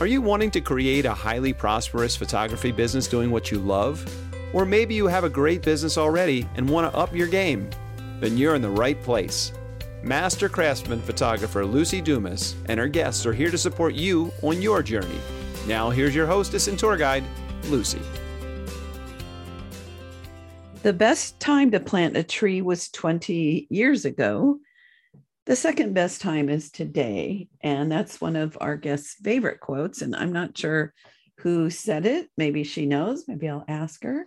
Are you wanting to create a highly prosperous photography business doing what you love? Or maybe you have a great business already and want to up your game? Then you're in the right place. Master craftsman photographer Lucy Dumas and her guests are here to support you on your journey. Now, here's your hostess and tour guide, Lucy. The best time to plant a tree was 20 years ago. The second best time is today. And that's one of our guest's favorite quotes. And I'm not sure who said it. Maybe she knows. Maybe I'll ask her.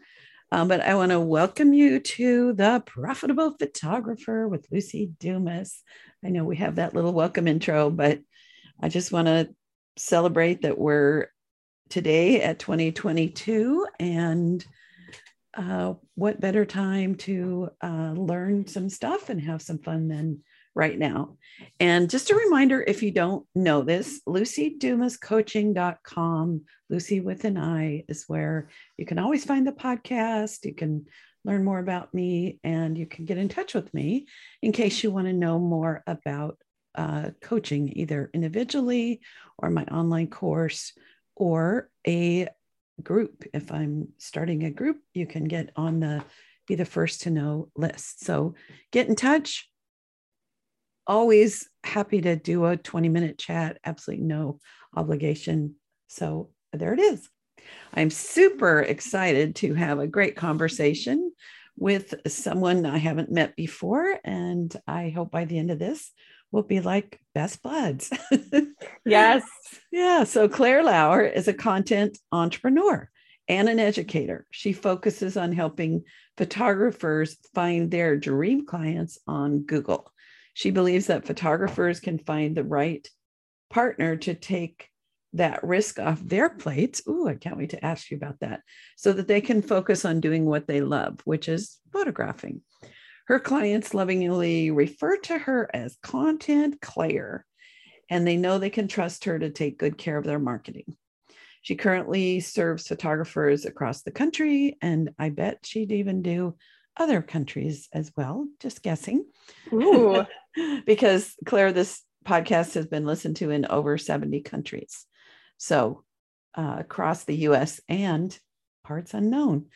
Um, but I want to welcome you to the Profitable Photographer with Lucy Dumas. I know we have that little welcome intro, but I just want to celebrate that we're today at 2022 and uh, what better time to uh, learn some stuff and have some fun than right now. And just a reminder if you don't know this, lucydumascoaching.com, Lucy with an I, is where you can always find the podcast. You can learn more about me and you can get in touch with me in case you want to know more about uh, coaching, either individually or my online course or a group. If I'm starting a group, you can get on the be the first to know list. So get in touch. Always happy to do a 20 minute chat, absolutely no obligation. So there it is. I'm super excited to have a great conversation with someone I haven't met before. And I hope by the end of this, we'll be like best buds. yes. Yeah. So Claire Lauer is a content entrepreneur and an educator. She focuses on helping photographers find their dream clients on Google. She believes that photographers can find the right partner to take that risk off their plates. Ooh, I can't wait to ask you about that so that they can focus on doing what they love, which is photographing. Her clients lovingly refer to her as Content Claire, and they know they can trust her to take good care of their marketing. She currently serves photographers across the country, and I bet she'd even do other countries as well, just guessing. Ooh. because Claire, this podcast has been listened to in over 70 countries. So uh, across the US and parts unknown.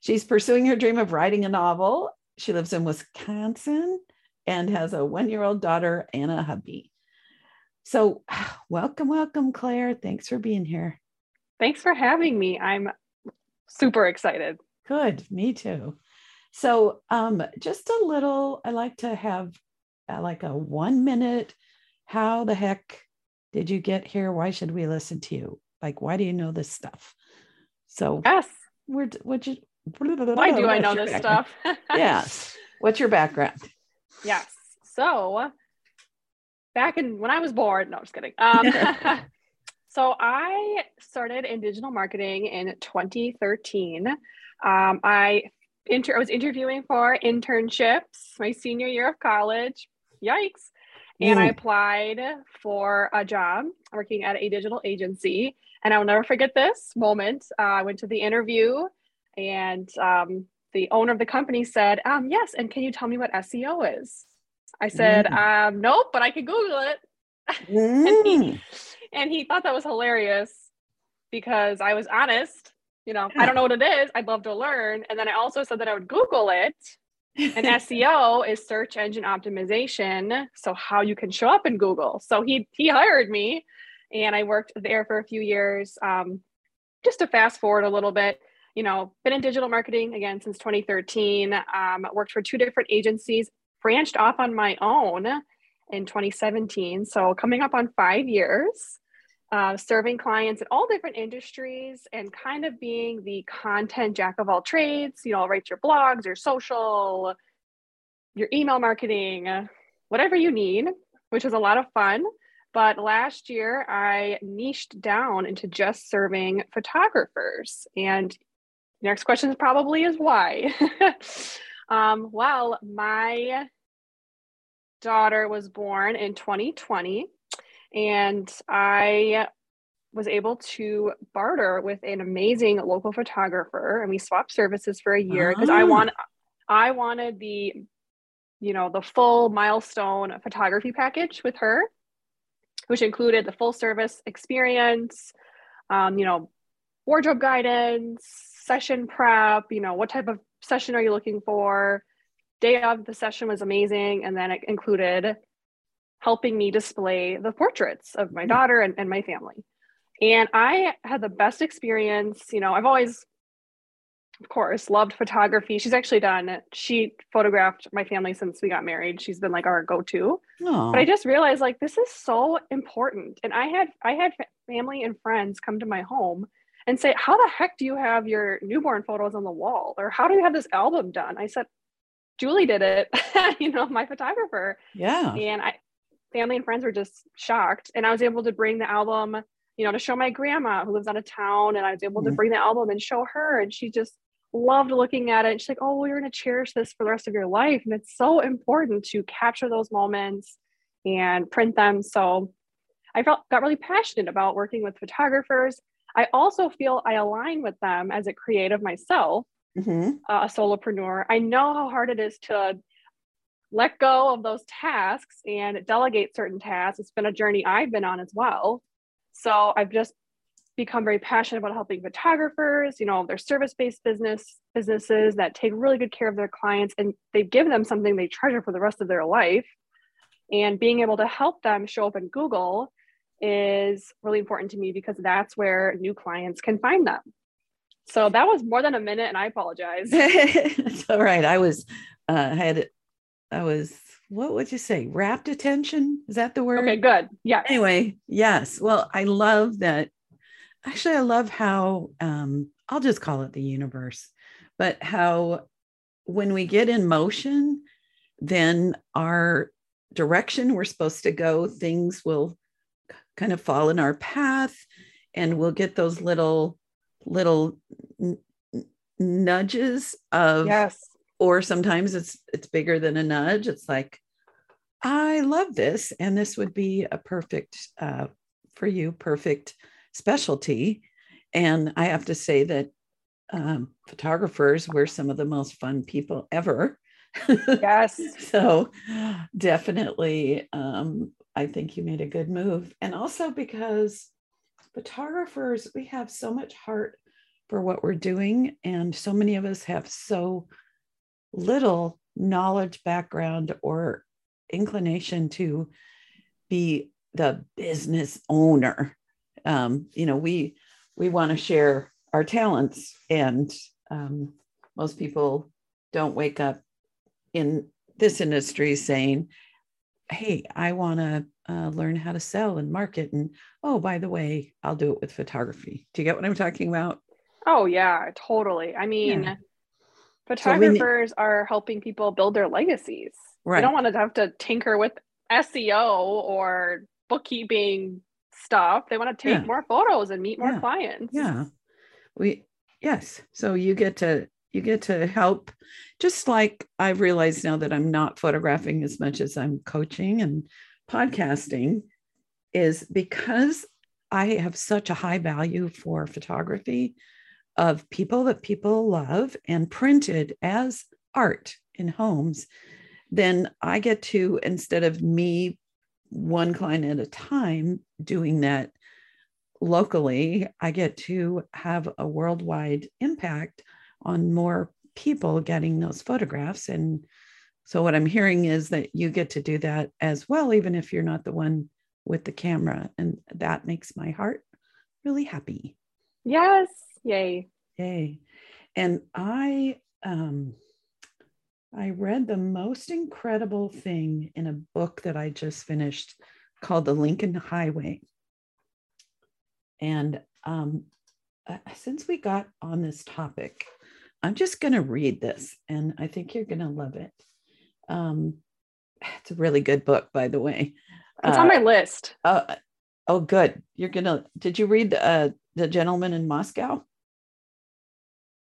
She's pursuing her dream of writing a novel she lives in Wisconsin and has a one year old daughter and a hubby. So, welcome, welcome, Claire. Thanks for being here. Thanks for having me. I'm super excited. Good, me too. So, um, just a little, I like to have uh, like a one minute. How the heck did you get here? Why should we listen to you? Like, why do you know this stuff? So, yes, would you why do I know this background? stuff? yes. What's your background? Yes. So back in when I was born, no, I'm just kidding. Um, so I started in digital marketing in 2013. Um, I inter- I was interviewing for internships my senior year of college. Yikes. And mm. I applied for a job working at a digital agency. And I will never forget this moment. Uh, I went to the interview and um, the owner of the company said, um, Yes, and can you tell me what SEO is? I said, mm. um, Nope, but I could Google it. Mm. and, he, mm. and he thought that was hilarious because I was honest. You know. I don't know what it is. I'd love to learn. And then I also said that I would Google it. and SEO is search engine optimization. So how you can show up in Google. So he he hired me, and I worked there for a few years. Um, just to fast forward a little bit, you know, been in digital marketing again since 2013. Um, worked for two different agencies, branched off on my own in 2017. So coming up on five years, uh, serving clients in all different industries and kind of being the content jack of all trades. You know, I'll write your blogs, your social, your email marketing, whatever you need, which was a lot of fun. But last year, I niched down into just serving photographers. And next question probably is why. um, well, my daughter was born in 2020, and I was able to barter with an amazing local photographer, and we swapped services for a year because oh. I want I wanted the you know the full milestone photography package with her which included the full service experience, um, you know, wardrobe guidance, session prep, you know, what type of session are you looking for? Day of the session was amazing. And then it included helping me display the portraits of my hmm. daughter and, and my family. And I had the best experience. You know, I've always, of course, loved photography. She's actually done, she photographed my family since we got married. She's been like our go-to. Aww. But I just realized like this is so important. And I had I had family and friends come to my home and say, How the heck do you have your newborn photos on the wall? Or how do you have this album done? I said, Julie did it, you know, my photographer. Yeah. And I family and friends were just shocked. And I was able to bring the album, you know, to show my grandma who lives out of town. And I was able mm-hmm. to bring the album and show her. And she just loved looking at it. And she's like, oh, well, you're going to cherish this for the rest of your life. And it's so important to capture those moments and print them. So I felt got really passionate about working with photographers. I also feel I align with them as a creative myself, mm-hmm. uh, a solopreneur. I know how hard it is to let go of those tasks and delegate certain tasks. It's been a journey I've been on as well. So I've just become very passionate about helping photographers, you know, their service-based business businesses that take really good care of their clients and they give them something they treasure for the rest of their life. And being able to help them show up in Google is really important to me because that's where new clients can find them. So that was more than a minute and I apologize. it's all right. I was uh, had I was, what would you say? Rapt attention? Is that the word? Okay, good. Yeah. Anyway, yes. Well, I love that. Actually, I love how, um, I'll just call it the universe, but how when we get in motion, then our direction we're supposed to go, things will kind of fall in our path and we'll get those little, little nudges of yes or sometimes it's it's bigger than a nudge. It's like i love this and this would be a perfect uh, for you perfect specialty. And i have to say that um, photographers were some of the most fun people ever. Yes. So definitely um, i think you made a good move. And also because photographers we have so much heart for what we're doing and so many of us have so little knowledge, background, or inclination to be the business owner. Um, you know, we we want to share our talents, and um, most people don't wake up in this industry saying, "Hey, I want to uh, learn how to sell and market," and oh, by the way, I'll do it with photography. Do you get what I'm talking about? Oh yeah, totally. I mean. Yeah Photographers so are helping people build their legacies. Right. They don't want to have to tinker with SEO or bookkeeping stuff. They want to take yeah. more photos and meet more yeah. clients. Yeah. We yes. So you get to you get to help just like I've realized now that I'm not photographing as much as I'm coaching and podcasting is because I have such a high value for photography of people that people love and printed as art in homes, then I get to, instead of me one client at a time doing that locally, I get to have a worldwide impact on more people getting those photographs. And so, what I'm hearing is that you get to do that as well, even if you're not the one with the camera. And that makes my heart really happy. Yes. Yay. Yay. And I um I read the most incredible thing in a book that I just finished called The Lincoln Highway. And um, uh, since we got on this topic, I'm just going to read this, and I think you're going to love it. Um, it's a really good book, by the way. It's uh, on my list. Uh, oh, good. You're gonna. Did you read uh, the Gentleman in Moscow?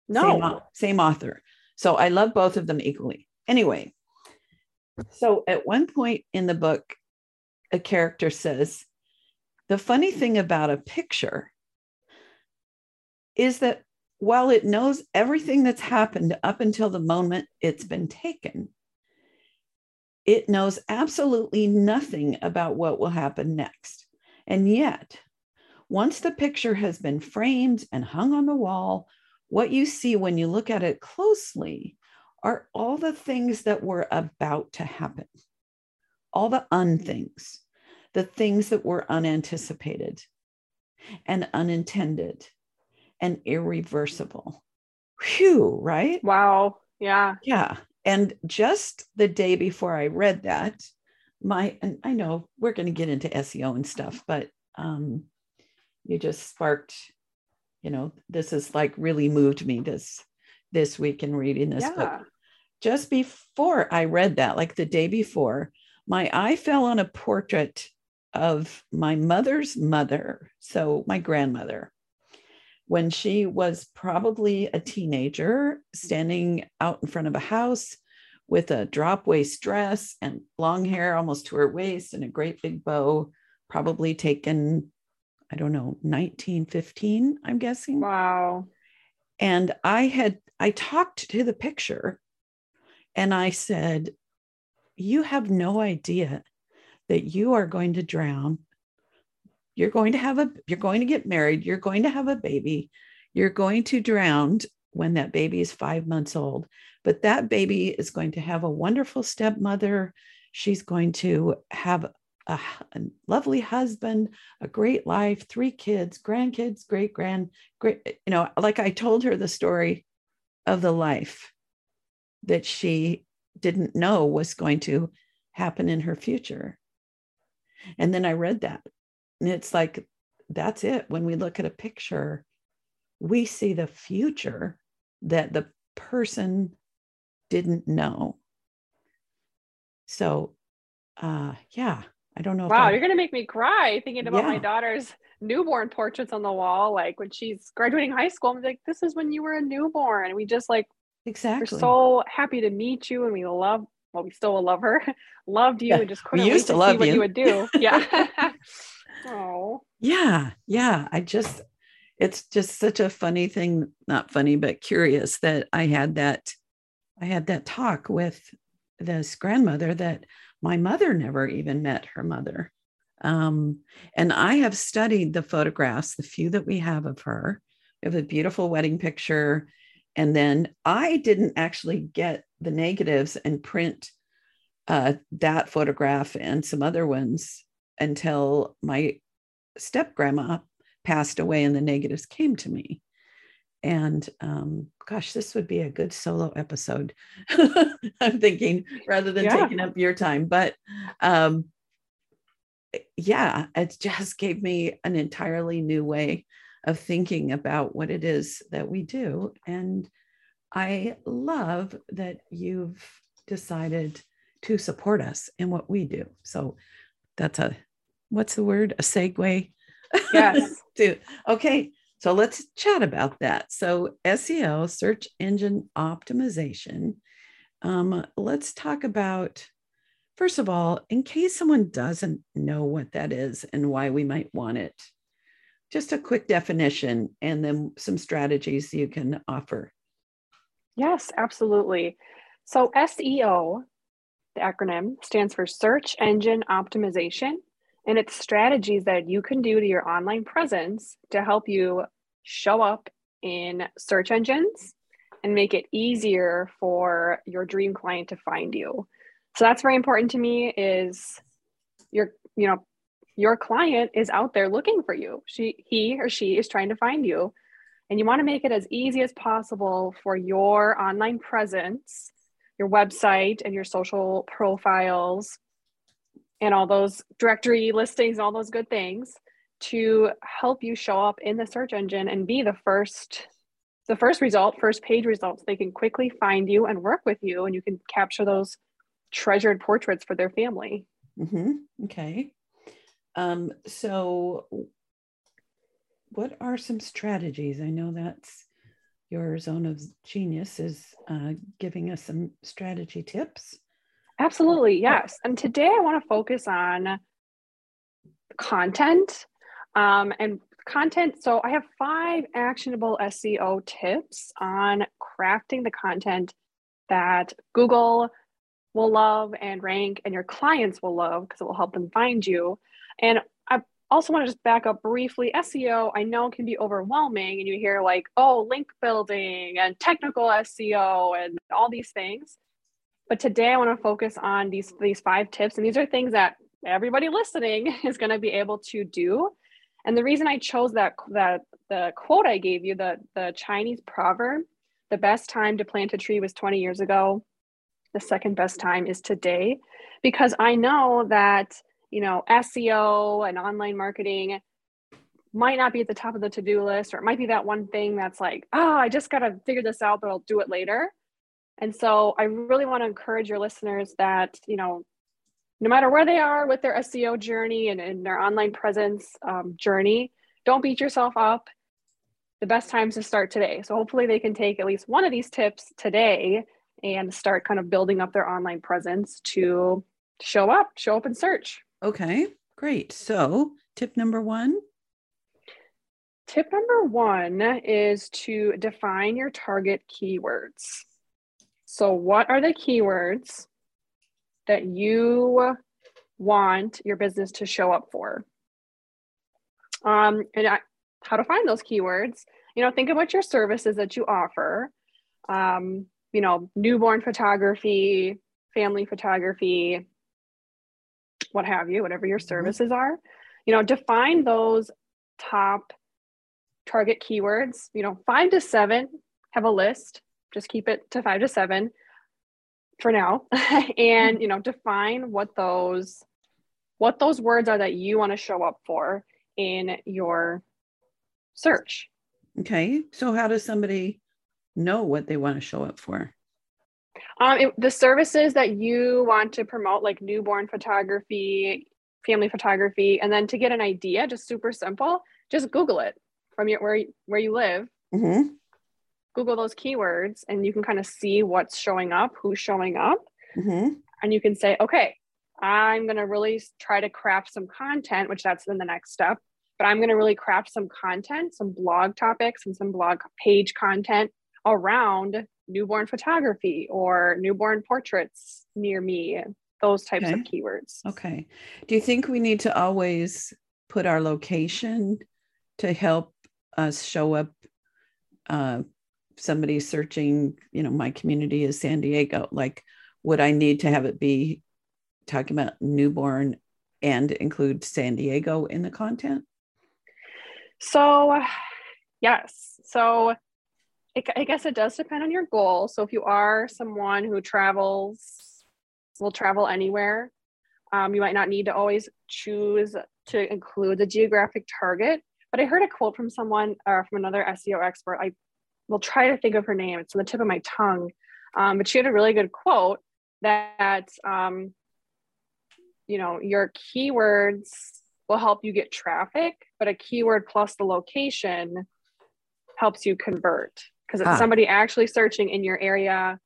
No. Same, same author. So I love both of them equally. Anyway, so at one point in the book, a character says, The funny thing about a picture is that while it knows everything that's happened up until the moment it's been taken, it knows absolutely nothing about what will happen next. And yet, once the picture has been framed and hung on the wall, what you see when you look at it closely are all the things that were about to happen, all the unthings, the things that were unanticipated and unintended and irreversible. Phew, right? Wow. Yeah. Yeah. And just the day before I read that, my, and I know we're going to get into SEO and stuff, but um, you just sparked, you know, this has like really moved me this this week in reading this yeah. book. Just before I read that, like the day before, my eye fell on a portrait of my mother's mother, so my grandmother, when she was probably a teenager, standing out in front of a house with a drop waist dress and long hair almost to her waist and a great big bow, probably taken, I don't know, 1915, I'm guessing. Wow. And I had, I talked to the picture and I said, You have no idea that you are going to drown. You're going to have a, you're going to get married. You're going to have a baby. You're going to drown when that baby is five months old. But that baby is going to have a wonderful stepmother. She's going to have a, a, lovely husband, a great life, three kids, grandkids, great grand, great, eh, you know, like I told her the story of the life that she didn't know was going to happen in her future. And then I read that. And it's like, that's it. When we look at a picture, we see the future that the person didn't know. So, uh, yeah, I don't know. Wow, I, you're going to make me cry thinking about yeah. my daughter's newborn portraits on the wall. Like when she's graduating high school, I'm like, this is when you were a newborn. And we just like, exactly. We're so happy to meet you and we love well, we still love her, loved you, yeah. and just couldn't we used to, to love see what you. you would do. Yeah. oh. Yeah. Yeah. I just, it's just such a funny thing, not funny, but curious that I had that, I had that talk with this grandmother that my mother never even met her mother. Um, and I have studied the photographs, the few that we have of her. We have a beautiful wedding picture. And then I didn't actually get the negatives and print uh, that photograph and some other ones until my step grandma passed away and the negatives came to me. And um, gosh, this would be a good solo episode. I'm thinking rather than yeah. taking up your time, but um, yeah, it just gave me an entirely new way of thinking about what it is that we do. And I love that you've decided to support us in what we do. So that's a what's the word? A segue. Yes. to okay. So let's chat about that. So SEO, search engine optimization. Um, let's talk about first of all, in case someone doesn't know what that is and why we might want it, just a quick definition and then some strategies you can offer. Yes, absolutely. So SEO, the acronym, stands for Search Engine Optimization, and it's strategies that you can do to your online presence to help you show up in search engines and make it easier for your dream client to find you. So that's very important to me is your you know your client is out there looking for you. She he or she is trying to find you and you want to make it as easy as possible for your online presence, your website, and your social profiles, and all those directory listings, all those good things to help you show up in the search engine and be the first the first result first page results they can quickly find you and work with you and you can capture those treasured portraits for their family mm-hmm. okay um, so what are some strategies? I know that's your zone of genius is uh, giving us some strategy tips. Absolutely, yes. And today I want to focus on content um, and content. So I have five actionable SEO tips on crafting the content that Google will love and rank, and your clients will love because it will help them find you. And I also want to just back up briefly SEO, I know can be overwhelming, and you hear like, oh, link building and technical SEO and all these things. But today I want to focus on these, these five tips, and these are things that everybody listening is going to be able to do. And the reason I chose that that the quote I gave you, the the Chinese proverb, the best time to plant a tree was 20 years ago. The second best time is today, because I know that you know, SEO and online marketing might not be at the top of the to-do list or it might be that one thing that's like, oh, I just got to figure this out, but I'll do it later. And so I really want to encourage your listeners that, you know, no matter where they are with their SEO journey and, and their online presence um, journey, don't beat yourself up. The best times to start today. So hopefully they can take at least one of these tips today and start kind of building up their online presence to show up, show up and search. Okay, great. So, tip number one. Tip number one is to define your target keywords. So, what are the keywords that you want your business to show up for? Um, and I, how to find those keywords. You know, think about your services that you offer. Um, you know, newborn photography, family photography, what have you, whatever your mm-hmm. services are, you know, define those top target keywords, you know, five to seven, have a list, just keep it to five to seven for now. and, you know, define what those what those words are that you want to show up for in your search. Okay. So how does somebody know what they want to show up for? Um, it, the services that you want to promote, like newborn photography, family photography, and then to get an idea, just super simple, just Google it from your where where you live. Mm-hmm. Google those keywords, and you can kind of see what's showing up, who's showing up, mm-hmm. and you can say, okay, I'm gonna really try to craft some content, which that's then the next step. But I'm gonna really craft some content, some blog topics, and some blog page content around newborn photography or newborn portraits near me, those types okay. of keywords. Okay. Do you think we need to always put our location to help us show up? Uh, somebody searching, you know, my community is San Diego. Like, would I need to have it be talking about newborn and include San Diego in the content? So, yes. So, it, I guess it does depend on your goal. So if you are someone who travels, will travel anywhere, um, you might not need to always choose to include the geographic target. But I heard a quote from someone uh, from another SEO expert. I will try to think of her name. It's on the tip of my tongue. Um, but she had a really good quote that, um, you know, your keywords will help you get traffic, but a keyword plus the location helps you convert because it's ah. somebody actually searching in your area.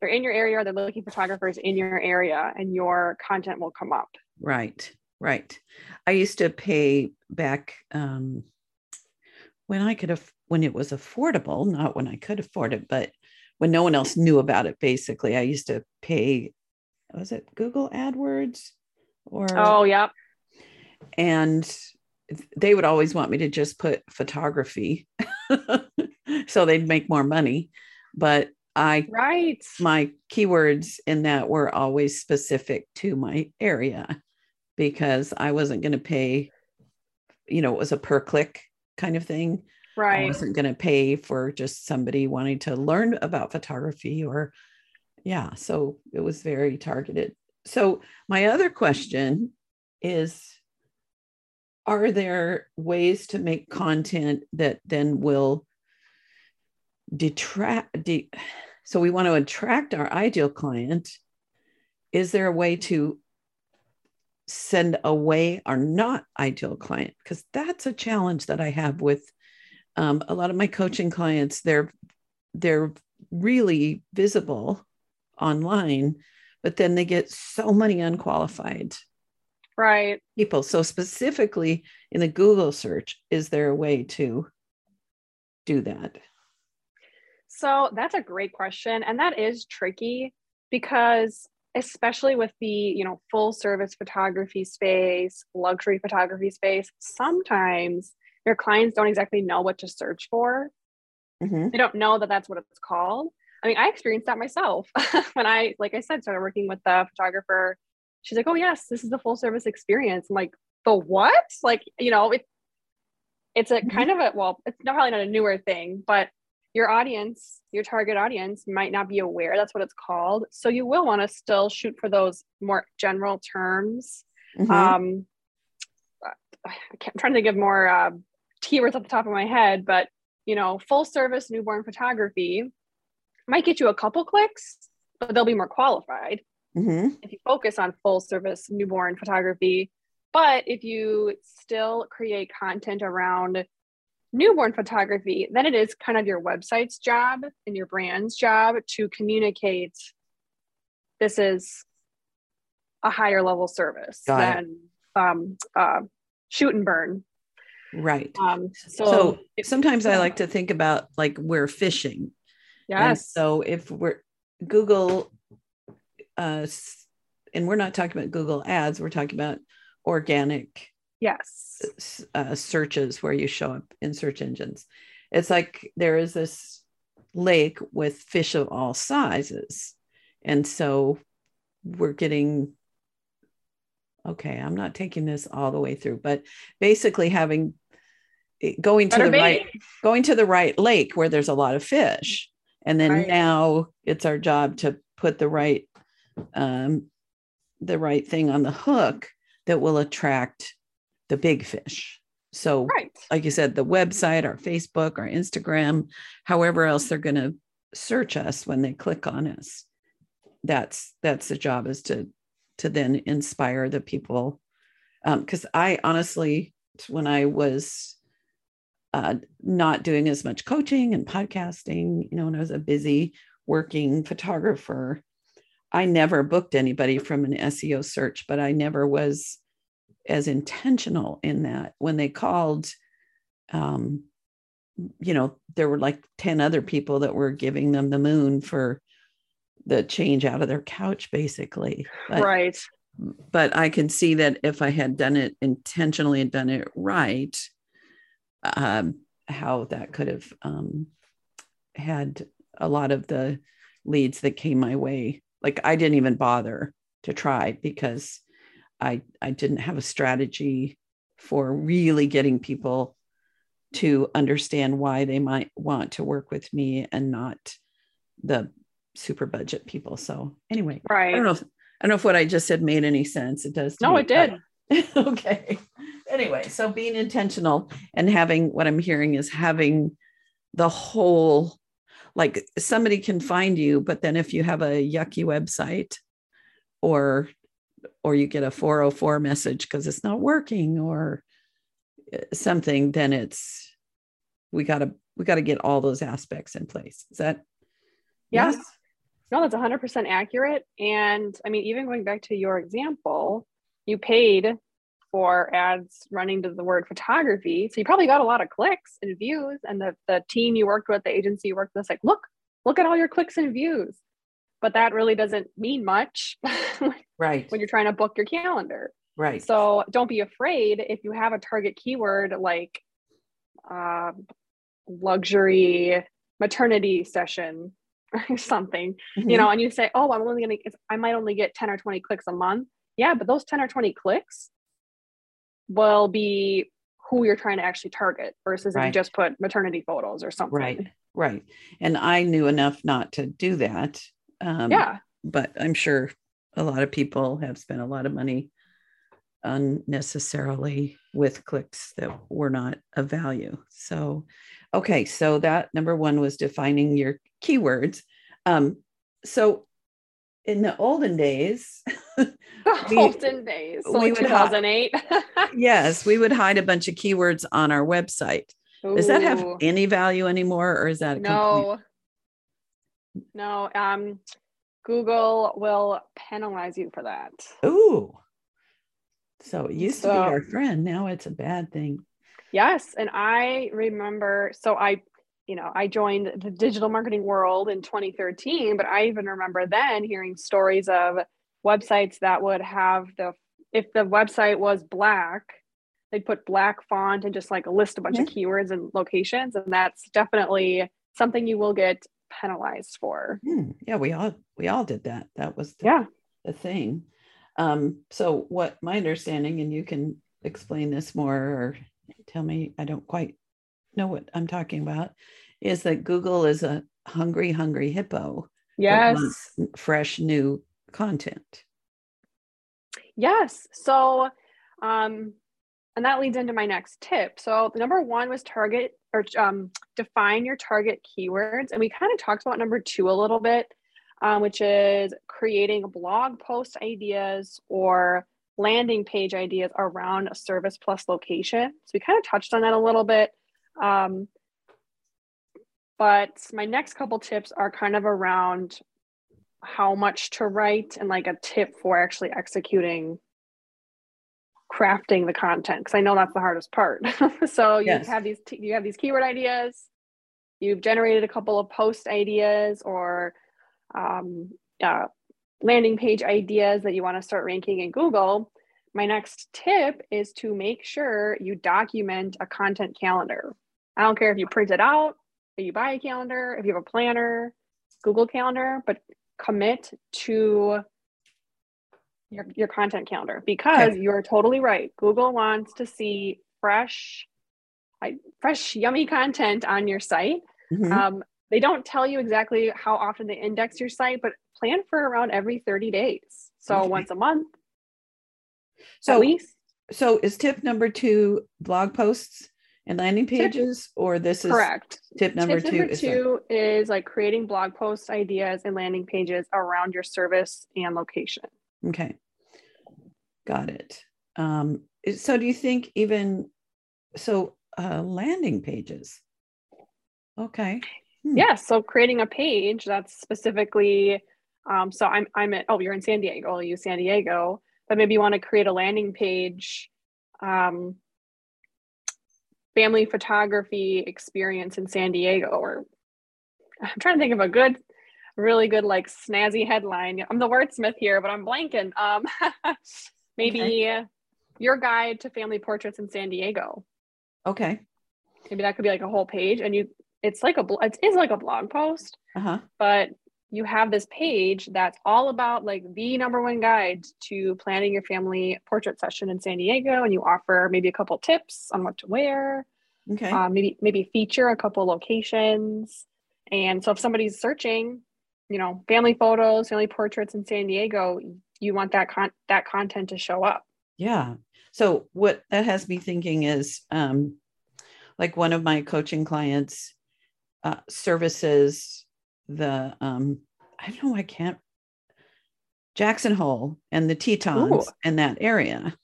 They're in your area, they're looking photographers in your area, and your content will come up. Right, right. I used to pay back um, when I could have, when it was affordable, not when I could afford it, but when no one else knew about it, basically, I used to pay, was it Google AdWords? Or, oh, yeah. And they would always want me to just put photography so they'd make more money. But I right my keywords in that were always specific to my area because I wasn't going to pay, you know, it was a per click kind of thing. Right. I wasn't going to pay for just somebody wanting to learn about photography or, yeah. So it was very targeted. So my other question is Are there ways to make content that then will detract de- so we want to attract our ideal client is there a way to send away our not ideal client because that's a challenge that i have with um, a lot of my coaching clients. They're they're really visible online but then they get so many unqualified right. people. So specifically in the google search is there a way to do that? So that's a great question. And that is tricky because especially with the you know full service photography space luxury photography space sometimes your clients don't exactly know what to search for. Mhm. they don't know that that's what it's called. I mean i experienced that myself when i like i said started working with the photographer. She's like oh yes this is the full service experience. I'm like the what? Like you know it it's a Mhm. kind of a well it's not probably not a newer thing but your audience your target audience might not be aware that's what it's called so you will want to still shoot for those more general terms Mhm. um I can't, I'm trying to think of more uh, keywords off the top of my head, but you know, full service newborn photography might get you a couple clicks, but they'll be more qualified Mhm. if you focus on full service newborn photography. But if you still create content around newborn photography, then it is kind of your website's job and your brand's job to communicate this is a higher level service Got than um, uh, shoot and burn. right. Um, so, so it- sometimes i like to think about like we're fishing. And yes, so if we're Google, uh, and we're not talking about Google ads, we're talking about organic yes, uh, searches where you show up in search engines. It's like there is this lake with fish of all sizes. And so we're getting, okay, I'm not taking this all the way through, but basically having going to better the right going to the right lake where there's a lot of fish and then Right. now it's our job to put the right um the right thing on the hook that will attract the big fish so Right. like you said the website our facebook our instagram however else they're going to search us when they click on us that's that's the job is to to then inspire the people because i honestly when i was uh, not doing as much coaching and podcasting you know when i was a busy working photographer i never booked anybody from an seo search but i never was as intentional in that when they called um you know there were like 10 other people that were giving them the moon for the change out of their couch basically but, right. but i can see that if i had done it intentionally and done it right um how that could have um had a lot of the leads that came my way like i didn't even bother to try because i i didn't have a strategy for really getting people to understand why they might want to work with me and not the super budget people so anyway right. i don't know if, i don't know if what i just said made any sense it does No, me, it did. okay anyway so being intentional and having what i'm hearing is having the whole like somebody can find you but then if you have a yucky website or or you get a 404 message because it's not working or uh, something then it's we got to we got to get all those aspects in place is that Yes. No, that's 100% accurate. And I mean, even going back to your example, you paid for ads running to the word photography. So you probably got a lot of clicks and views. And the, the team you worked with, the agency you worked with, is like, look, look at all your clicks and views. But that really doesn't mean much right when you're trying to book your calendar. right So don't be afraid if you have a target keyword like uh, luxury maternity session or something, Mhm. you know, and you say, oh, I'm only going to, I might only get 10 or 20 clicks a month. Yeah, but those 10 or 20 clicks will be who you're trying to actually target versus if you just put maternity photos or something. right right and i knew enough not to do that um Yeah. but i'm sure a lot of people have spent a lot of money unnecessarily with clicks that were not of value so okay so that number one was defining your keywords um so in the olden days The We- olden days. So we like would have- 2008. yes we would hide a bunch of keywords on our website does that have any value anymore or is that complete- no um google will penalize you for that Ooh. So it used to be our friend. Now it's a bad thing. yes and i remember so i you know i joined the digital marketing world in 2013 but i even remember then hearing stories of websites that would have the if the website was black, they'd put black font and just like list a bunch mm-hmm. of keywords and locations, and that's definitely something you will get penalized for. Mm, yeah, we all we all did that. That was the, yeah the thing. Um, so what my understanding, and you can explain this more or tell me I don't quite know what I'm talking about, is that Google is a hungry, hungry hippo. Yes. Fresh new content. Yes. So um and that leads into my next tip. So number one was target or um, define your target keywords. And we kind of talked about number two a little bit, um, which is creating blog post ideas or landing page ideas around a service plus location. So we kind of touched on that a little bit. Um, but my next couple tips are kind of around how much to write and like a tip for actually executing crafting the content because I know that's the hardest part. so you have these t- you have these keyword ideas, you've generated a couple of post ideas or um, uh, landing page ideas that you want to start ranking in Google. My next tip is to make sure you document a content calendar. I don't care if you print it out, if you buy a calendar, if you have a planner, Google Calendar, but commit to your, your content calendar because okay. you're totally right. Google wants to see fresh, fresh, yummy content on your site. Mm-hmm. Um, they don't tell you exactly how often they index your site, but plan for around every 30 days. So okay. once a month. So at least. So is tip number two blog posts and landing pages, tip, or this is correct? Tip number tip two. Number is two is like creating blog post ideas and landing pages around your service and location. Okay. Got it. Um, so do you think even so uh, landing pages? Okay. Hmm. Yeah. So creating a page that's specifically um, so I'm I'm at oh you're in San Diego, use San Diego, but maybe you want to create a landing page um, family photography experience in San Diego or I'm trying to think of a good really good like snazzy headline. I'm the wordsmith here, but I'm blanking. Um, maybe okay. your guide to family portraits in San Diego. Okay. Maybe that could be like a whole page, and you it's like a it is like a blog post, uh-huh. but you have this page that's all about like the number one guide to planning your family portrait session in San Diego, and you offer maybe a couple tips on what to wear. Okay. Um, maybe maybe feature a couple locations, and so if somebody's searching you know family photos family portraits in san diego you want that con- that content to show up. Yeah. So what that has me thinking is um like one of my coaching clients uh, services the um i don't know i can't jackson hole and the tetons in that area.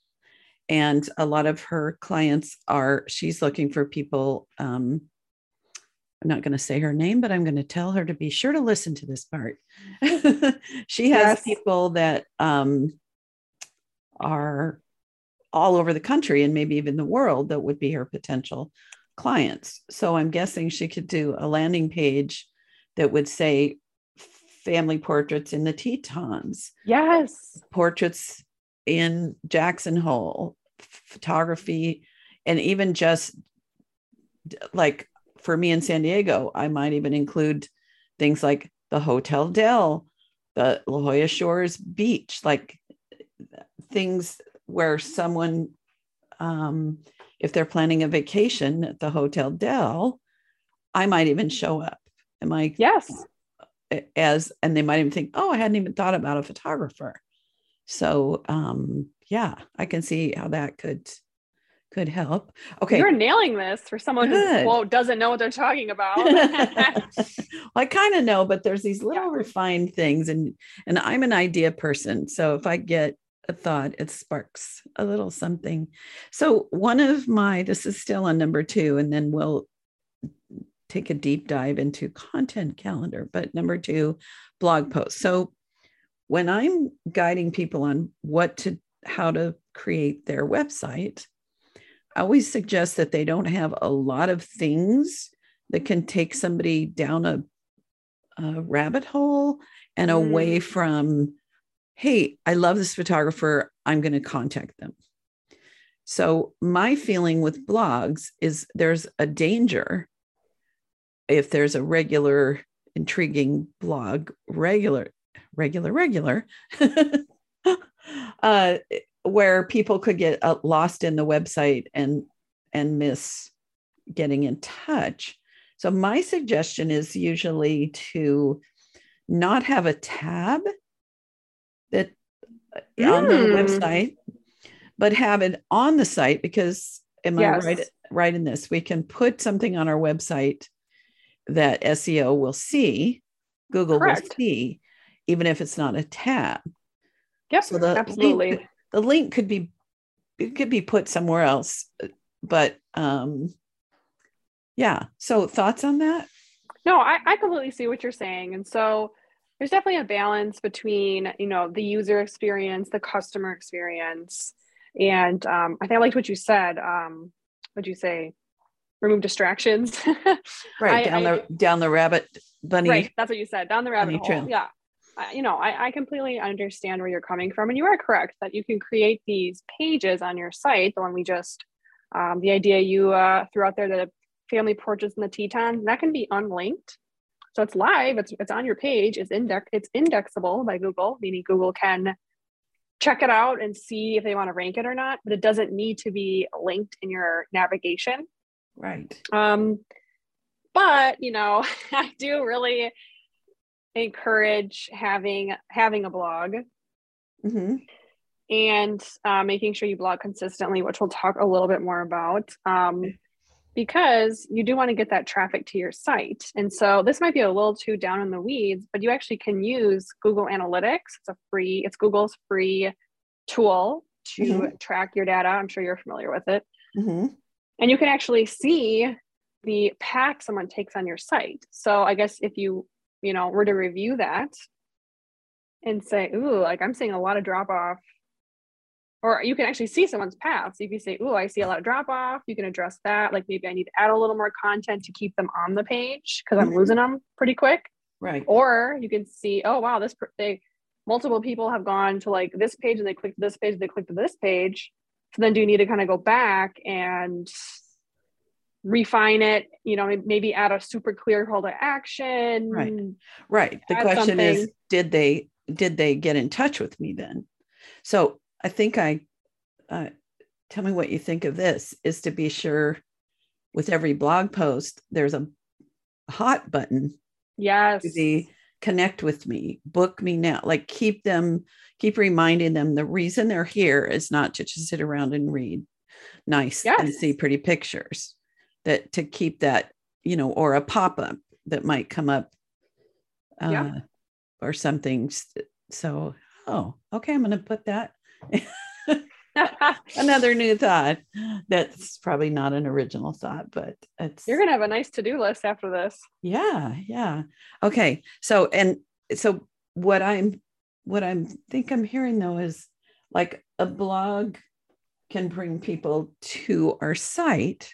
And a lot of her clients are she's looking for people um I'm not going to say her name, but I'm going to tell her to be sure to listen to this part. she has yes. people that um, are all over the country and maybe even the world that would be her potential clients. So I'm guessing she could do a landing page that would say family portraits in the Tetons. Yes. Portraits in Jackson Hole, photography, and even just like for me in San Diego, I might even include things like the Hotel Del, the La Jolla Shores Beach, like things where someone, um, if they're planning a vacation at the Hotel Del, I might even show up. Am I? Yes. As and they might even think, oh, I hadn't even thought about a photographer. So um, yeah, I can see how that could could help. Okay. You're nailing this for someone Good. who quote doesn't know what they're talking about. well, I kind of know, but there's these little yeah. refined things and and I'm an idea person. So if I get a thought, it sparks a little something. So one of my this is still on number 2 and then we'll take a deep dive into content calendar, but number 2 blog posts. So when I'm guiding people on what to how to create their website, I always suggest that they don't have a lot of things that can take somebody down a, a rabbit hole and mm. away from hey, I love this photographer. I'm going to contact them. So, my feeling with blogs is there's a danger if there's a regular, intriguing blog, regular, regular, regular, uh, where people could get uh, lost in the website and and miss getting in touch. So my suggestion is usually to not have a tab that mm. on the hmm. website, but have it on the site because am yes. I right right in this? We can put something on our website that SEO will see, Google Correct. will see, even if it's not a tab. Yep, so the absolutely. The link could be it could be put somewhere else, but um, yeah. So thoughts on that? No, I, I completely see what you're saying, and so there's definitely a balance between you know the user experience, the customer experience, and um, I think I liked what you said. Um, what'd you say? Remove distractions. right I, down I, the down the rabbit bunny. Right, that's what you said. Down the rabbit hole. Trail. Yeah, you know, I, I, completely understand where you're coming from, and you are correct that you can create these pages on your site. The one we just, um, the idea you uh, threw out there, the family portraits and the Tetons, that can be unlinked, so it's live. It's it's on your page. It's index. It's indexable by Google, meaning Google can check it out and see if they want to rank it or not. But it doesn't need to be linked in your navigation. Right. Um, but you know, I do really encourage having having a blog mm-hmm. and uh, making sure you blog consistently which we'll talk a little bit more about um, because you do want to get that traffic to your site and so this might be a little too down in the weeds but you actually can use google analytics it's a free it's google's free tool to mm-hmm. track your data i'm sure you're familiar with it mm-hmm. and you can actually see the path someone takes on your site so i guess if you you know, were to review that and say, ooh, like I'm seeing a lot of drop off. Or you can actually see someone's path. So if you say, ooh, I see a lot of drop off, you can address that. Like maybe I need to add a little more content to keep them on the page because I'm mm-hmm. losing them pretty quick. Right. Or you can see, oh wow, this they multiple people have gone to like this page and they clicked this page, they clicked this page. So then do you need to kind of go back and refine it you know maybe add a super clear call to action. Right. Right. The question something. is did they did they get in touch with me then? So i think i uh, tell me what you think of this is to be sure with every blog post there's a hot button yes. to be connect with me book me now like keep them keep reminding them the reason they're here is not to just sit around and read nice yes. and see pretty pictures that to keep that you know or a pop-up that might come up uh, yeah. or something. So oh okay i'm going to put that another new thought. That's probably not an original thought but it's you're going to have a nice to-do list after this. Yeah yeah. Okay so and so what i'm what i'm think i'm hearing though is like a blog can bring people to our site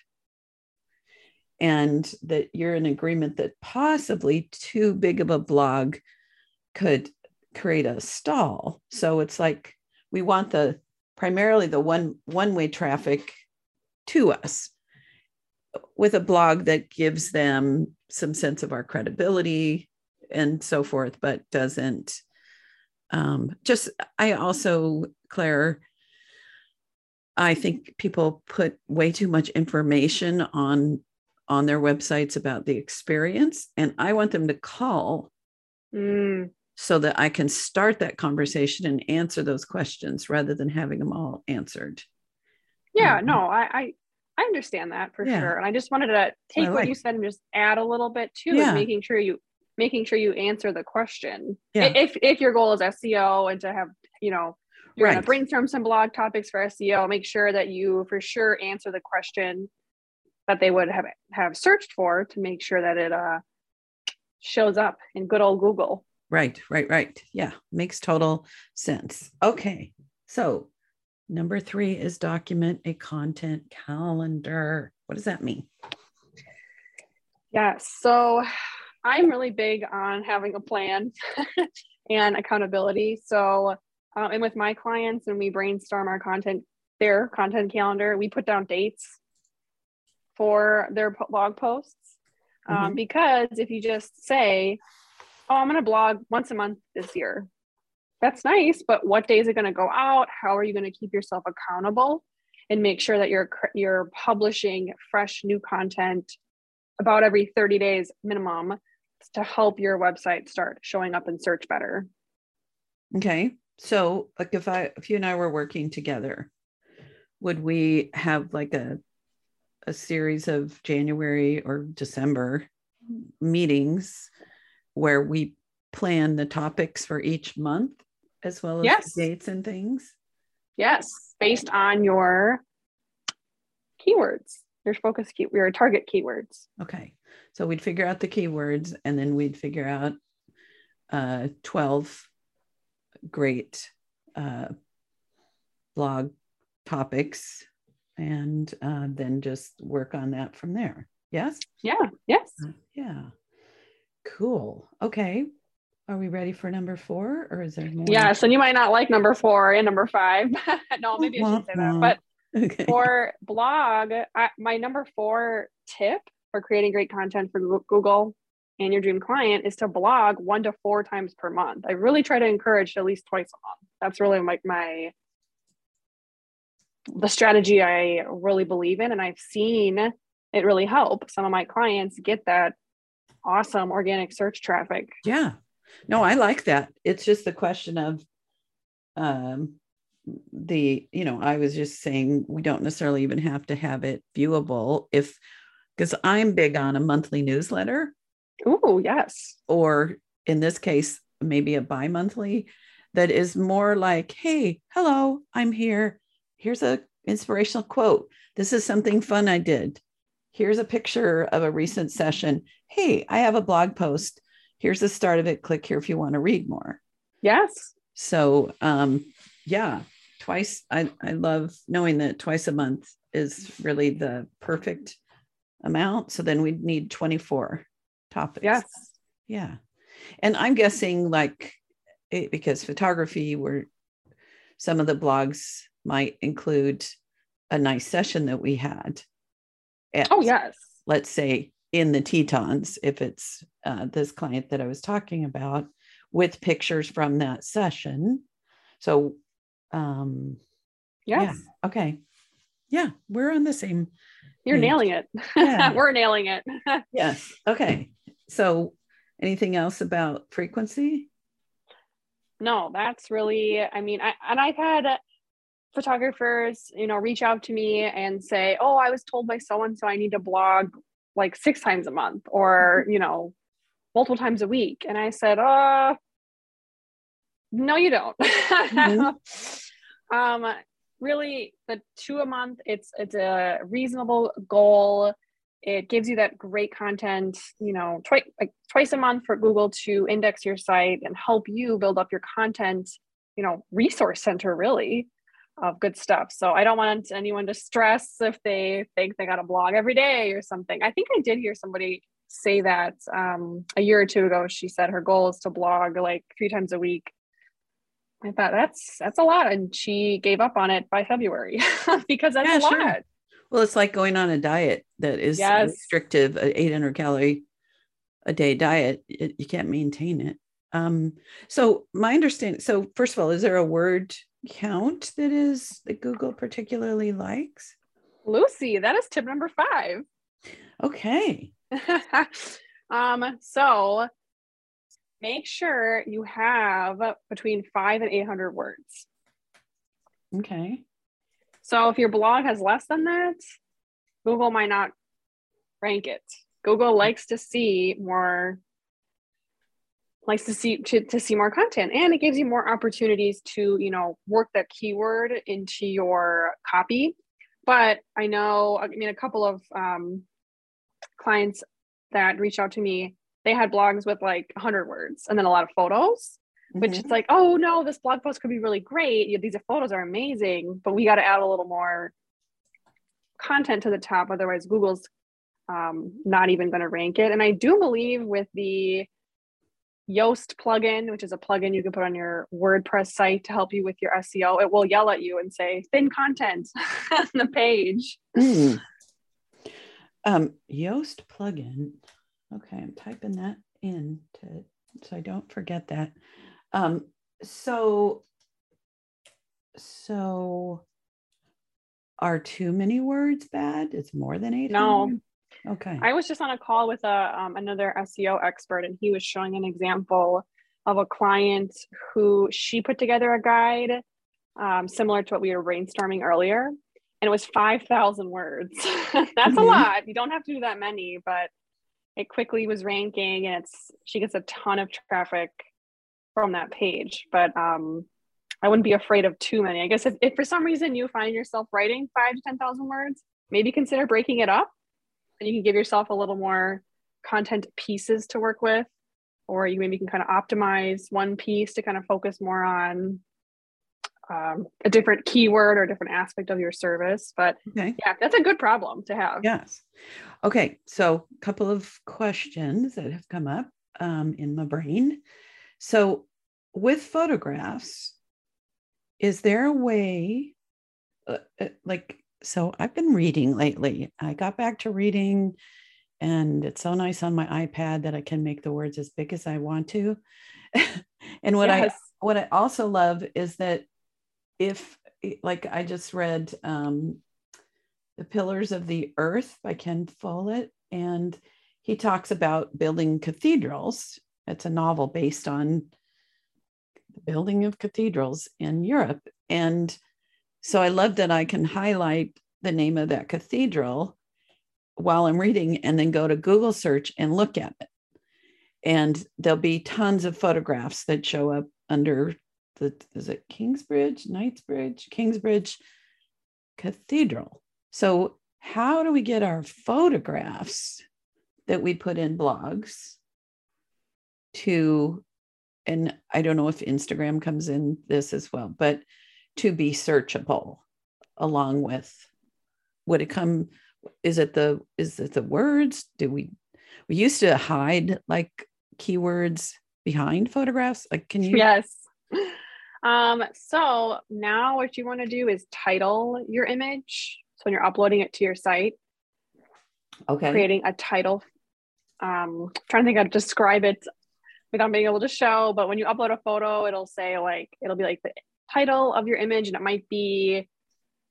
and that you're in agreement that possibly too big of a blog could create a stall. So it's like we want the primarily the one one way traffic to us with a blog that gives them some sense of our credibility and so forth but doesn't um, just i also claire i think people put way too much information on on their websites about the experience. And I want them to call mm. so that I can start that conversation and answer those questions rather than having them all answered. Yeah, um, no, I, I, I understand that for yeah. sure. And I just wanted to take like, what you said and just add a little bit to yeah. making sure you making sure you answer the question. Yeah. If if your goal is SEO and to have, you know, you're right. going to brainstorm some blog topics for SEO, make sure that you for sure answer the question that they would have have searched for to make sure that it uh, shows up in good old Google. Right, right, right. Yeah, makes total sense. Okay, so number three is document a content calendar. What does that mean? Yeah, so I'm really big on having a plan and accountability. So Um, and with my clients, and we brainstorm our content, their content calendar, we put down dates for their blog posts. Um, mm-hmm. Because if you just say, Oh, I'm going to blog once a month this year, that's nice, but what day is it going to go out? How are you going to keep yourself accountable and make sure that you're you're publishing fresh new content about every 30 days minimum to help your website start showing up in search better. Okay. So, like if I if you and I were working together, would we have like a a series of January or December meetings where we plan the topics for each month as well as yes. dates and things? Yes, based on your keywords, your focus key, your target keywords. Okay. So we'd figure out the keywords and then we'd figure out uh, 12 great uh, blog topics and uh, then just work on that from there. Yes? Yeah. Yes. Uh, yeah. Cool. Okay. Are we ready for number four or is there more? Yes. And you might not like number four and number five. no, maybe I should say that. But okay. for blog, I, my number four tip for creating great content for Google and your dream client is to blog one to four times per month. I really try to encourage at least twice a month. That's really like my, the strategy I really believe in. And I've seen it really help some of my clients get that awesome organic search traffic. Yeah. No, I like that. It's just the question of um the, you know, I was just saying we don't necessarily even have to have it viewable if because I'm big on a monthly newsletter. Oh, yes. Or in this case, maybe a bi monthly that is more like, hey, hello, I'm here. Here's a inspirational quote. This is something fun I did. Here's a picture of a recent session. Hey, I have a blog post. Here's the start of it. Click here if you want to read more. Yes. So, um, yeah, twice. I, I love knowing that twice a month is really the perfect amount. So then we'd need 24 topics. Yes. Yeah. And I'm guessing like it, because photography were some of the blogs might include a nice session that we had. At, oh yes. Let's say in the Tetons, if it's uh, this client that I was talking about, with pictures from that session. So, um, yes. Yeah. Okay. Yeah, we're on the same you're page. nailing it. Yeah. We're nailing it. yes. Okay. So, anything else about frequency? No, that's really, I mean, I, and I've had photographers, you know, reach out to me and say, oh, I was told by so and so I need to blog like six times a month or, mm-hmm. you know, multiple times a week. And I said, uh, no, you don't. Mm-hmm. um, really the two a month it's it's a reasonable goal it gives you that great content you know twice like twice a month for google to index your site and help you build up your content you know resource center really of good stuff so i don't want anyone to stress if they think they got a blog every day or something i think i did hear somebody say that um, a year or two ago she said her goal is to blog like three times a week I thought that's that's a lot, and she gave up on it by February because that's yeah, a sure. lot. Well, it's like going on a diet that is yes. restrictive, an 800 calorie a day diet. It, you can't maintain it. Um, so my understanding. So first of all, is there a word count that is that Google particularly likes? Lucy, that is tip number five. Okay. um. So make sure you have between five and 800 words. Okay. So if your blog has less than that, Google might not rank it. Google likes to see more likes to see to, to see more content and it gives you more opportunities to you know work that keyword into your copy. But i know i mean a couple of um, clients that reached out to me they had blogs with like 100 words and then a lot of photos which mm-hmm. it's like oh no this blog post could be really great. These photos are amazing but we got to add a little more content to the top otherwise google's um, not even going to rank it. And i do believe with the Yoast plugin, which is a plugin you can put on your WordPress site to help you with your SEO. It will yell at you and say thin content on the page. Mm. Um, Yoast plugin. Okay, I'm typing that in to so I don't forget that. Um, so so are too many words bad? It's more than eight. No. Okay. I was just on a call with a um, another SEO expert, and he was showing an example of a client who she put together a guide um, similar to what we were brainstorming earlier, and it was five thousand words. That's mm-hmm. a lot. You don't have to do that many, but it quickly was ranking, and it's she gets a ton of traffic from that page. But um, I wouldn't be afraid of too many. I guess if, if for some reason you find yourself writing five to 10,000 words, maybe consider breaking it up and you can give yourself a little more content pieces to work with. Or you maybe can kind of optimize one piece to kind of focus more on um, a different keyword or a different aspect of your service. But okay. yeah, that's a good problem to have. Yes. Okay. So, a couple of questions that have come up um, in my brain. So, with photographs, is there a way uh, uh, like so i've been reading lately i got back to reading and it's so nice on my ipad that i can make the words as big as i want to and what yes. i what i also love is that if like i just read um the pillars of the earth by ken follett and he talks about building cathedrals it's a novel based on the building of cathedrals in Europe. And so I love that I can highlight the name of that cathedral while I'm reading and then go to Google search and look at it. And there'll be tons of photographs that show up under the, is it Kingsbridge, Knightsbridge, Kingsbridge Cathedral. So, how do we get our photographs that we put in blogs to and I don't know if Instagram comes in this as well, but to be searchable along with would it come is it the is it the words? Do we we used to hide like keywords behind photographs. Like can you? Yes. Um so now what you want to do is title your image. So when you're uploading it to your site. Okay. Creating a title. Um trying to think how to describe it without being able to show. But when you upload a photo, it'll say like it'll be like the title of your image, and it might be,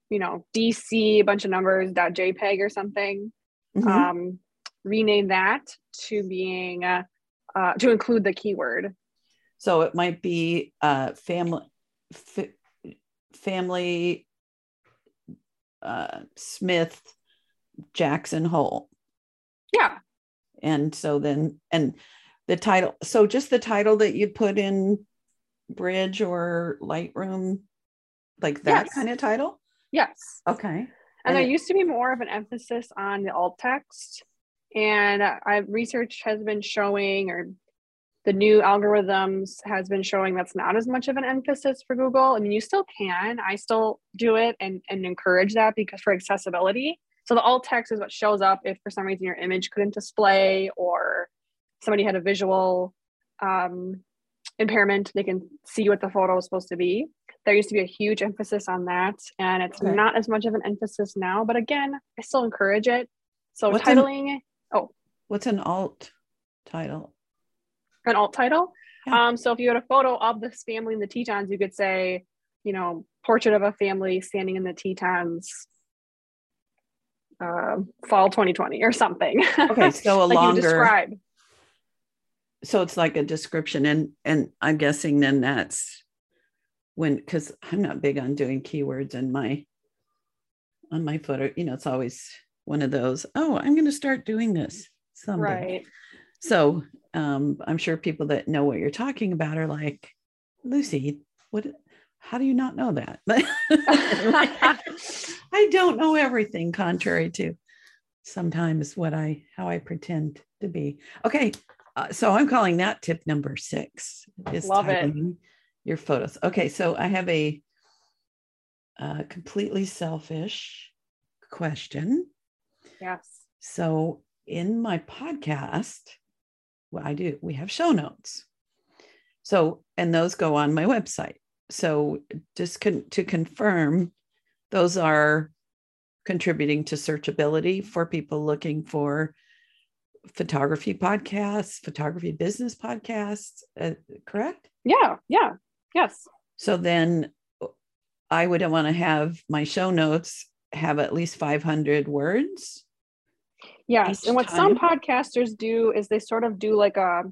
you know, DC a bunch of numbers dot JPEG or something. Mm-hmm. Um, rename that to being uh, uh, to include the keyword. So it might be uh, family f- family uh, Smith Jackson Hole. Yeah. And so then and the title. So just the title that you put in Bridge or Lightroom, like that yes. kind of title? Yes. Okay. And, and there it, used to be more of an emphasis on the alt text. And I research has been showing, or the new algorithms has been showing that's not as much of an emphasis for Google. I mean, you still can. I still do it and, and encourage that because for accessibility. So the alt text is what shows up if for some reason your image couldn't display or somebody had a visual um, impairment, they can see what the photo is supposed to be. There used to be a huge emphasis on that, and it's okay. not as much of an emphasis now. But again, I still encourage it. So what's titling. An, oh, what's an alt title? An alt title. Yeah. Um, so if you had a photo of this family in the Tetons, you could say, you know, portrait of a family standing in the Tetons uh, fall 2020 or something. Okay, so a like longer describe so it's like a description and and i'm guessing then that's when because i'm not big on doing keywords in my on my photo you know it's always one of those oh i'm going to start doing this someday. Right. So um i'm sure people that know what you're talking about are like lucy what how do you not know that? I don't know everything contrary to sometimes what i how i pretend to be. Okay uh, so I'm calling that tip number six is Love it. your photos. Okay, so I have a, a completely selfish question. Yes. So in my podcast, what I do, we have show notes. So, and those go on my website. So, just con- to confirm, those are contributing to searchability for people looking for photography podcasts, photography business podcasts, uh, correct? Yeah, yeah, yes. So then I would want to have my show notes have at least 500 words. Yes. And what time. some podcasters do is they sort of do like a,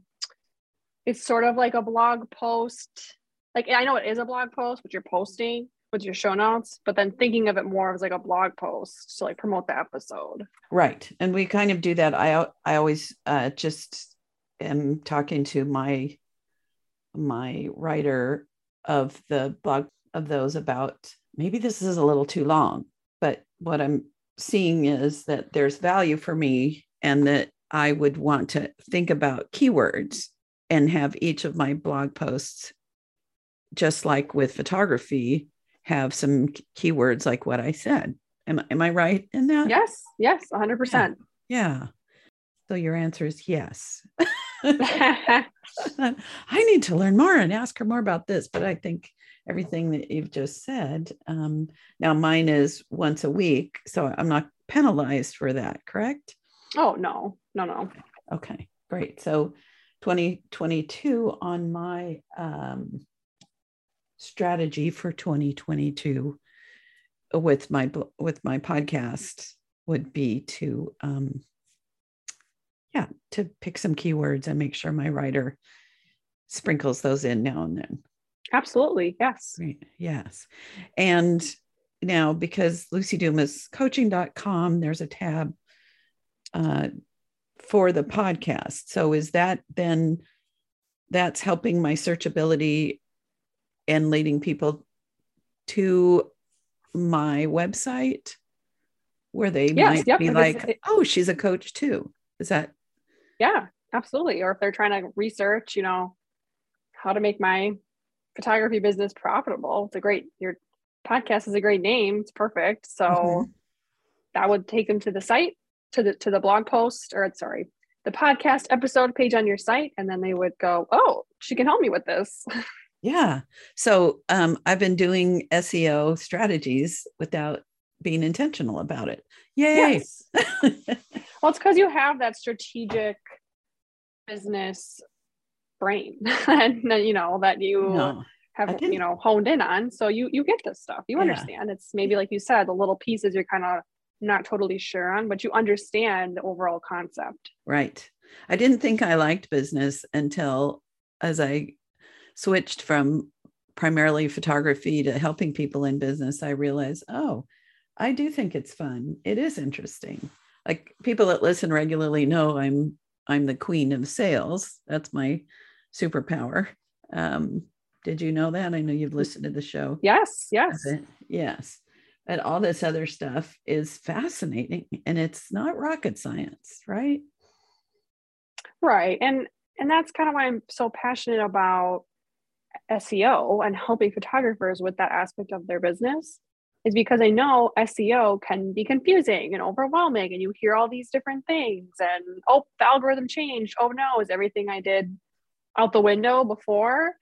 it's sort of like a blog post. Like I know it is a blog post, but you're posting with your show notes, but then thinking of it more as like a blog post to like promote the episode. Right. And we kind of do that. I I always uh, just am talking to my my writer of the blog of those about maybe this is a little too long, but what I'm seeing is that there's value for me and that I would want to think about keywords and have each of my blog posts just like with photography have some keywords like what I said. Am, am I right in that? Yes, yes, 100%. Yeah. yeah. So your answer is yes. I need to learn more and ask her more about this, but I think everything that you've just said. Um, now, mine is once a week, so I'm not penalized for that, correct? Oh, no, no, no. Okay, great. So 2022 on my um, strategy for 2022 with my with my podcast would be to um yeah to pick some keywords and make sure my writer sprinkles those in now and then. Absolutely yes. Great. yes. And now because lucy dumas coaching.com there's a tab uh, for the podcast. So is that then that's helping my searchability and leading people to my website where they yes, might yep, be like, it, oh, she's a coach too. Is that? Yeah, absolutely. Or if they're trying to research, you know, how to make my photography business profitable, it's a great, your podcast is a great name. It's perfect. So mm-hmm. that would take them to the site, to the, to the blog post or sorry, the podcast episode page on your site. And then they would go, oh, she can help me with this. Yeah. So um, I've been doing SEO strategies without being intentional about it. Yay. Yes. well, it's because you have that strategic business brain and you know that you no, have you know honed in on. So you you get this stuff. You understand. Yeah. It's maybe like you said, the little pieces you're kind of not totally sure on, but you understand the overall concept. Right. I didn't think I liked business until as I switched from primarily photography to helping people in business, I realized, oh, I do think it's fun. It is interesting. Like people that listen regularly know I'm I'm the queen of sales. That's my superpower. Um, did you know that? I know you've listened to the show. Yes, yes. Yes. And all this other stuff is fascinating and it's not rocket science, right? Right. And and that's kind of why I'm so passionate about SEO and helping photographers with that aspect of their business is because I know SEO can be confusing and overwhelming, and you hear all these different things, and oh, the algorithm changed. Oh no, is everything I did out the window before?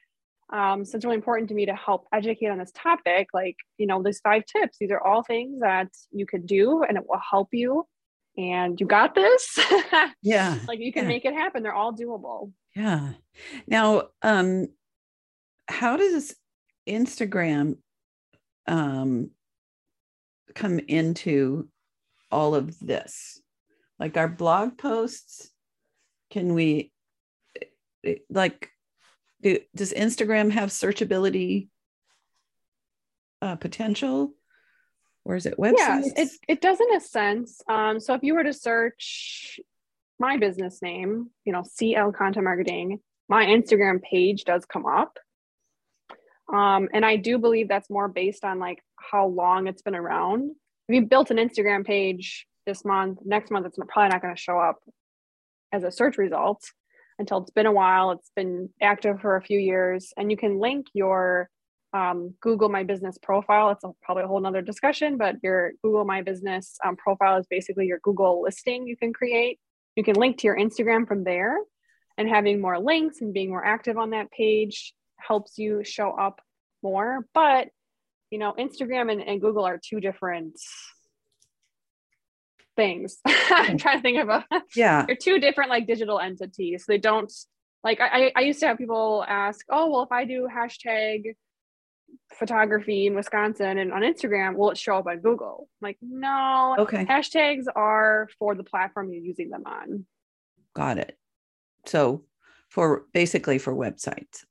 Um, so it's really important to me to help educate on this topic. Like, you know, these five tips, these are all things that you could do and it will help you. And you got this. yeah. like you can yeah. make it happen. They're all doable. Yeah. Now, um, how does Instagram um, come into all of this? Like our blog posts, can we like do, does Instagram have searchability uh, potential? Or is it websites? Yeah, it, it does in a sense. Um, so if you were to search my business name, you know, CL Content Marketing, my Instagram page does come up. Um, and I do believe that's more based on like how long it's been around. If you built an Instagram page this month, next month it's probably not going to show up as a search result until it's been a while. It's been active for a few years, and you can link your um, Google My Business profile. It's a, probably a whole nother discussion, but your Google My Business um, profile is basically your Google listing you can create. You can link to your Instagram from there. and having more links and being more active on that page helps you show up more. But, you know, Instagram and, and Google are two different things. I'm trying to think of a Yeah. they're two different like digital entities. They don't like I, I used to have people ask, oh well if I do hashtag photography in Wisconsin and on Instagram, will it show up on Google? I'm like, no. Okay. Hashtags are for the platform you're using them on. Got it. So for basically for websites,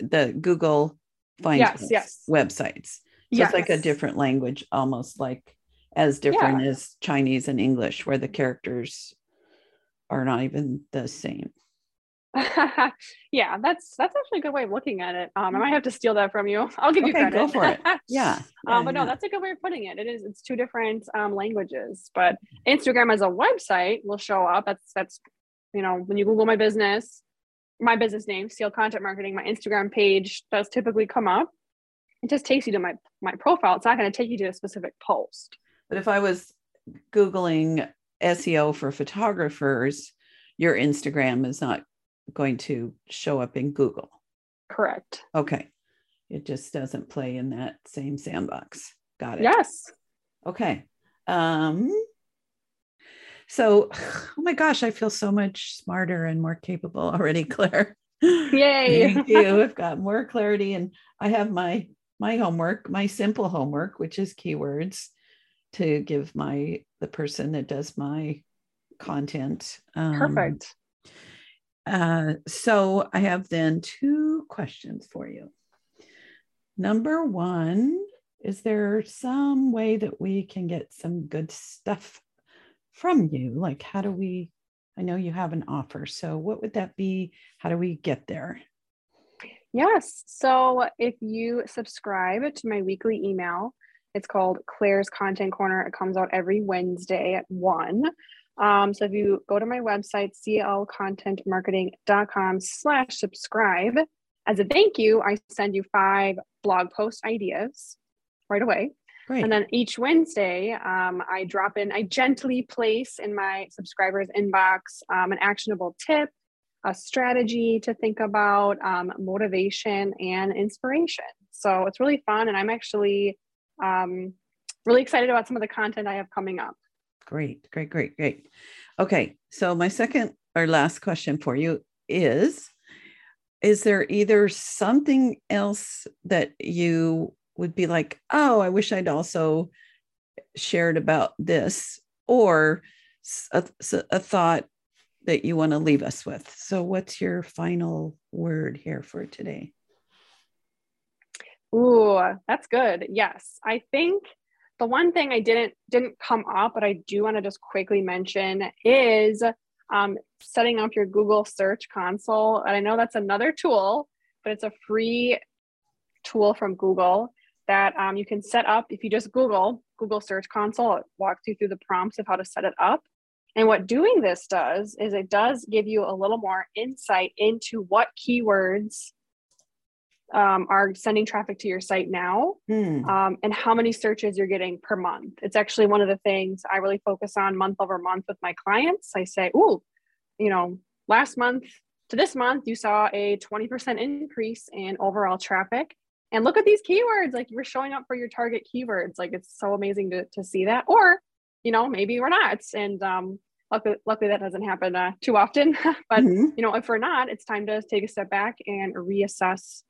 the Google finds Yes, yes. websites. So it's like a different language, almost like as different as Chinese and English, where the characters are not even the same. yeah, that's that's actually a good way of looking at it. Um, I might have to steal that from you. I'll give you Okay, credit. go for it. Yeah. um, but yeah, no, that's a good way of putting it. It is. It's two different um, languages. But Instagram as a website will show up. That's that's you know when you Google my business, my business name, CL Content Marketing, my Instagram page does typically come up. It just takes you to my my profile. It's not going to take you to a specific post. But if I was Googling SEO for photographers, your Instagram is not going to show up in Google. Correct. Okay. It just doesn't play in that same sandbox. Got it. Yes. Okay. Um, so, oh my gosh, I feel so much smarter and more capable already, Claire. Yay. Thank you. I've got more clarity and I have my my homework, my simple homework, which is keywords to give my the person that does my content. Um, Perfect. uh, so I have then two questions for you. Number one, is there some way that we can get some good stuff from you? Like, how do we? I know you have an offer. So, what would that be? How do we get there? Yes. So if you subscribe to my weekly email, it's called Claire's Content Corner. It comes out every Wednesday at 1. Um, so if you go to my website, clcontentmarketing.com slash subscribe, as a thank you, I send you five blog post ideas right away. And then each Wednesday, um, I drop in, I gently place in my subscribers' inbox um, an actionable tip, a strategy to think about, um, motivation, and inspiration. So it's really fun. And I'm actually um, really excited about some of the content I have coming up. Great, great, great, great. Okay, so my second or last question for you is Is there either something else that you would be like, oh, I wish I'd also shared about this, or a thought that you want to leave us with? So, what's your final word here for today? Ooh, that's good. Yes, I think the one thing I didn't didn't come up, but I do want to just quickly mention is um, setting up your Google Search Console. And I know that's another tool, but it's a free tool from Google that um, you can set up if you just Google Google Search Console. It walks you through the prompts of how to set it up. And what doing this does is it does give you a little more insight into what keywords um, are sending traffic to your site now Hmm. um, and how many searches you're getting per month. It's actually one of the things I really focus on month over month with my clients. I say, oh, you know, last month to this month, you saw a 20% increase in overall traffic. And look at these keywords, like you're showing up for your target keywords. Like it's so amazing to, to see that. Or, you know, maybe we're not. And um, luckily, luckily that doesn't happen uh, too often. but, Mhm. you know, if we're not, it's time to take a step back and reassess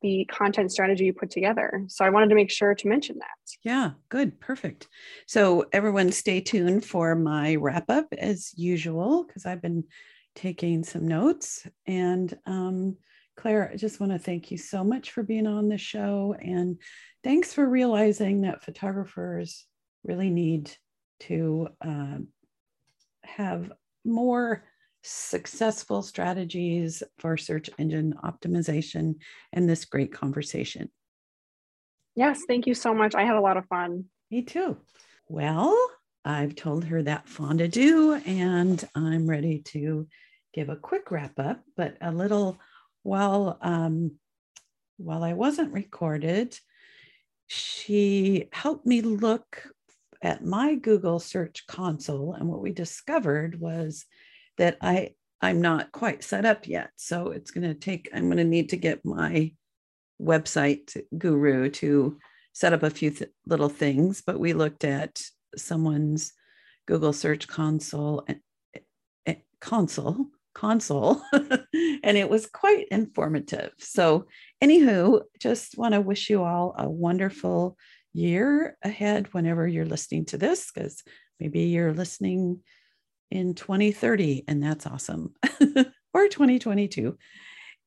the content strategy you put together. So I wanted to make sure to mention that. Yeah, good, perfect. So everyone stay tuned for my wrap up as usual, because I've been taking some notes. And um, Claire, I just want to thank you so much for being on the show. And thanks for realizing that photographers really need to uh, have more successful strategies for search engine optimization and this great conversation. Yes, thank you so much. I had a lot of fun. Me too. Well, I've told her that fond adieu, and I'm ready to give a quick wrap up. But a little while um, while I wasn't recorded, she helped me look at my Google search console, and what we discovered was that I I'm not quite set up yet. So it's going to take, I'm going to need to get my website guru to set up a few th- little things. But we looked at someone's Google Search Console and eh, console console and it was quite informative. So anywho just want to wish you all a wonderful year ahead whenever you're listening to this because maybe you're listening in 2030 and that's awesome. Or 2022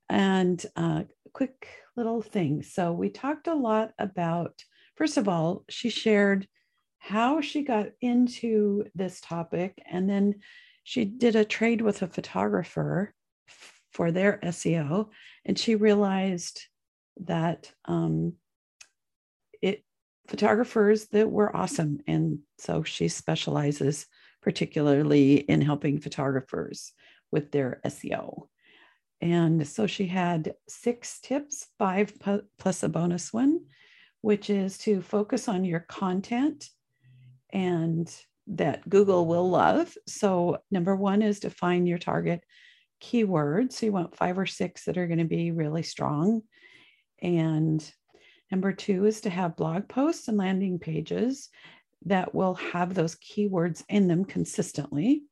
and uh, quick little thing. So we talked a lot about first of all she shared how she got into this topic and then she did a trade with a photographer for their SEO, and she realized that um, it photographers that were awesome, and so she specializes particularly in helping photographers with their SEO. And so she had six tips, five plus a bonus one, which is to focus on your content and that Google will love. So, number one is to find your target keywords. So, you want five or six that are going to be really strong. And number two is to have blog posts and landing pages that will have those keywords in them consistently.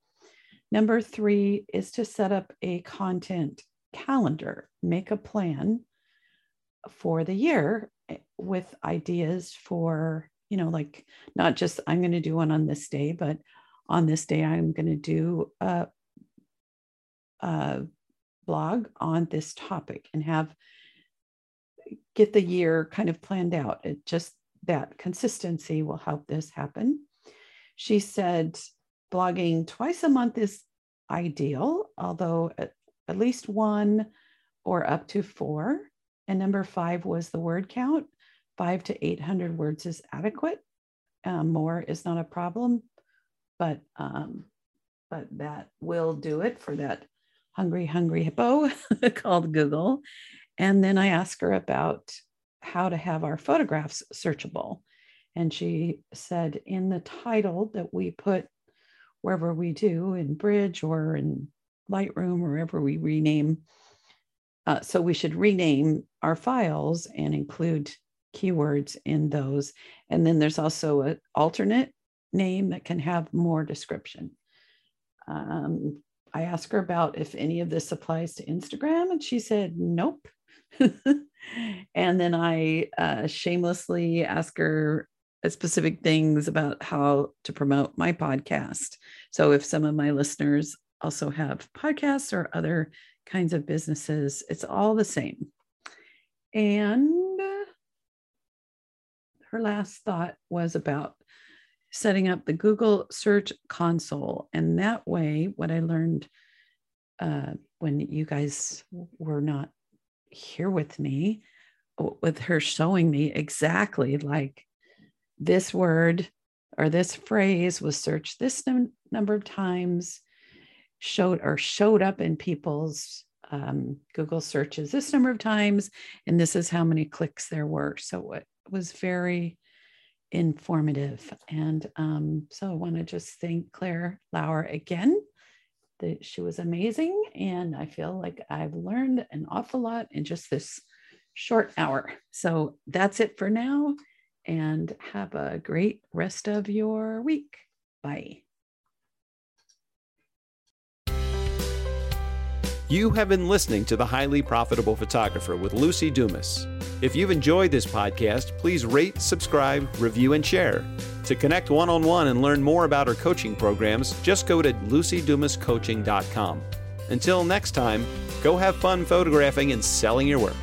Number three is to set up a content calendar, make a plan for the year eh, with ideas for you know, like not just I'm going to do one on this day, but on this day I'm going to do a, a blog on this topic and have get the year kind of planned out. It just that consistency will help this happen. She said blogging twice a month is ideal, although at, at least one or up to four. And number five was the word count five to 800 words is adequate. Um, more is not a problem, but, um, but that will do it for that hungry, hungry hippo called Google. And then I asked her about how to have our photographs searchable. And she said in the title that we put wherever we do in Bridge or in Lightroom, wherever we rename. Uh, so we should rename our files and include keywords in those. And then there's also an alternate name that can have more description. Um, I asked her about if any of this applies to Instagram, and she said, nope. and then I uh, shamelessly asked her specific things about how to promote my podcast. So if some of my listeners also have podcasts or other kinds of businesses, it's all the same. And her last thought was about setting up the Google Search Console. And that way, what I learned uh, when you guys were not here with me, with her showing me exactly like this word or this phrase was searched this num- number of times, showed or showed up in people's um, Google searches this number of times, and this is how many clicks there were. So it was very informative. And um, so I want to just thank Claire Lauer again. That she was amazing. And I feel like I've learned an awful lot in just this short hour. So that's it for now. And have a great rest of your week. Bye. You have been listening to The Highly Profitable Photographer with Lucy Dumas. If you've enjoyed this podcast, please rate, subscribe, review, and share. To connect one on one and learn more about our coaching programs, just go to lucydumascoaching.com. Until next time, go have fun photographing and selling your work.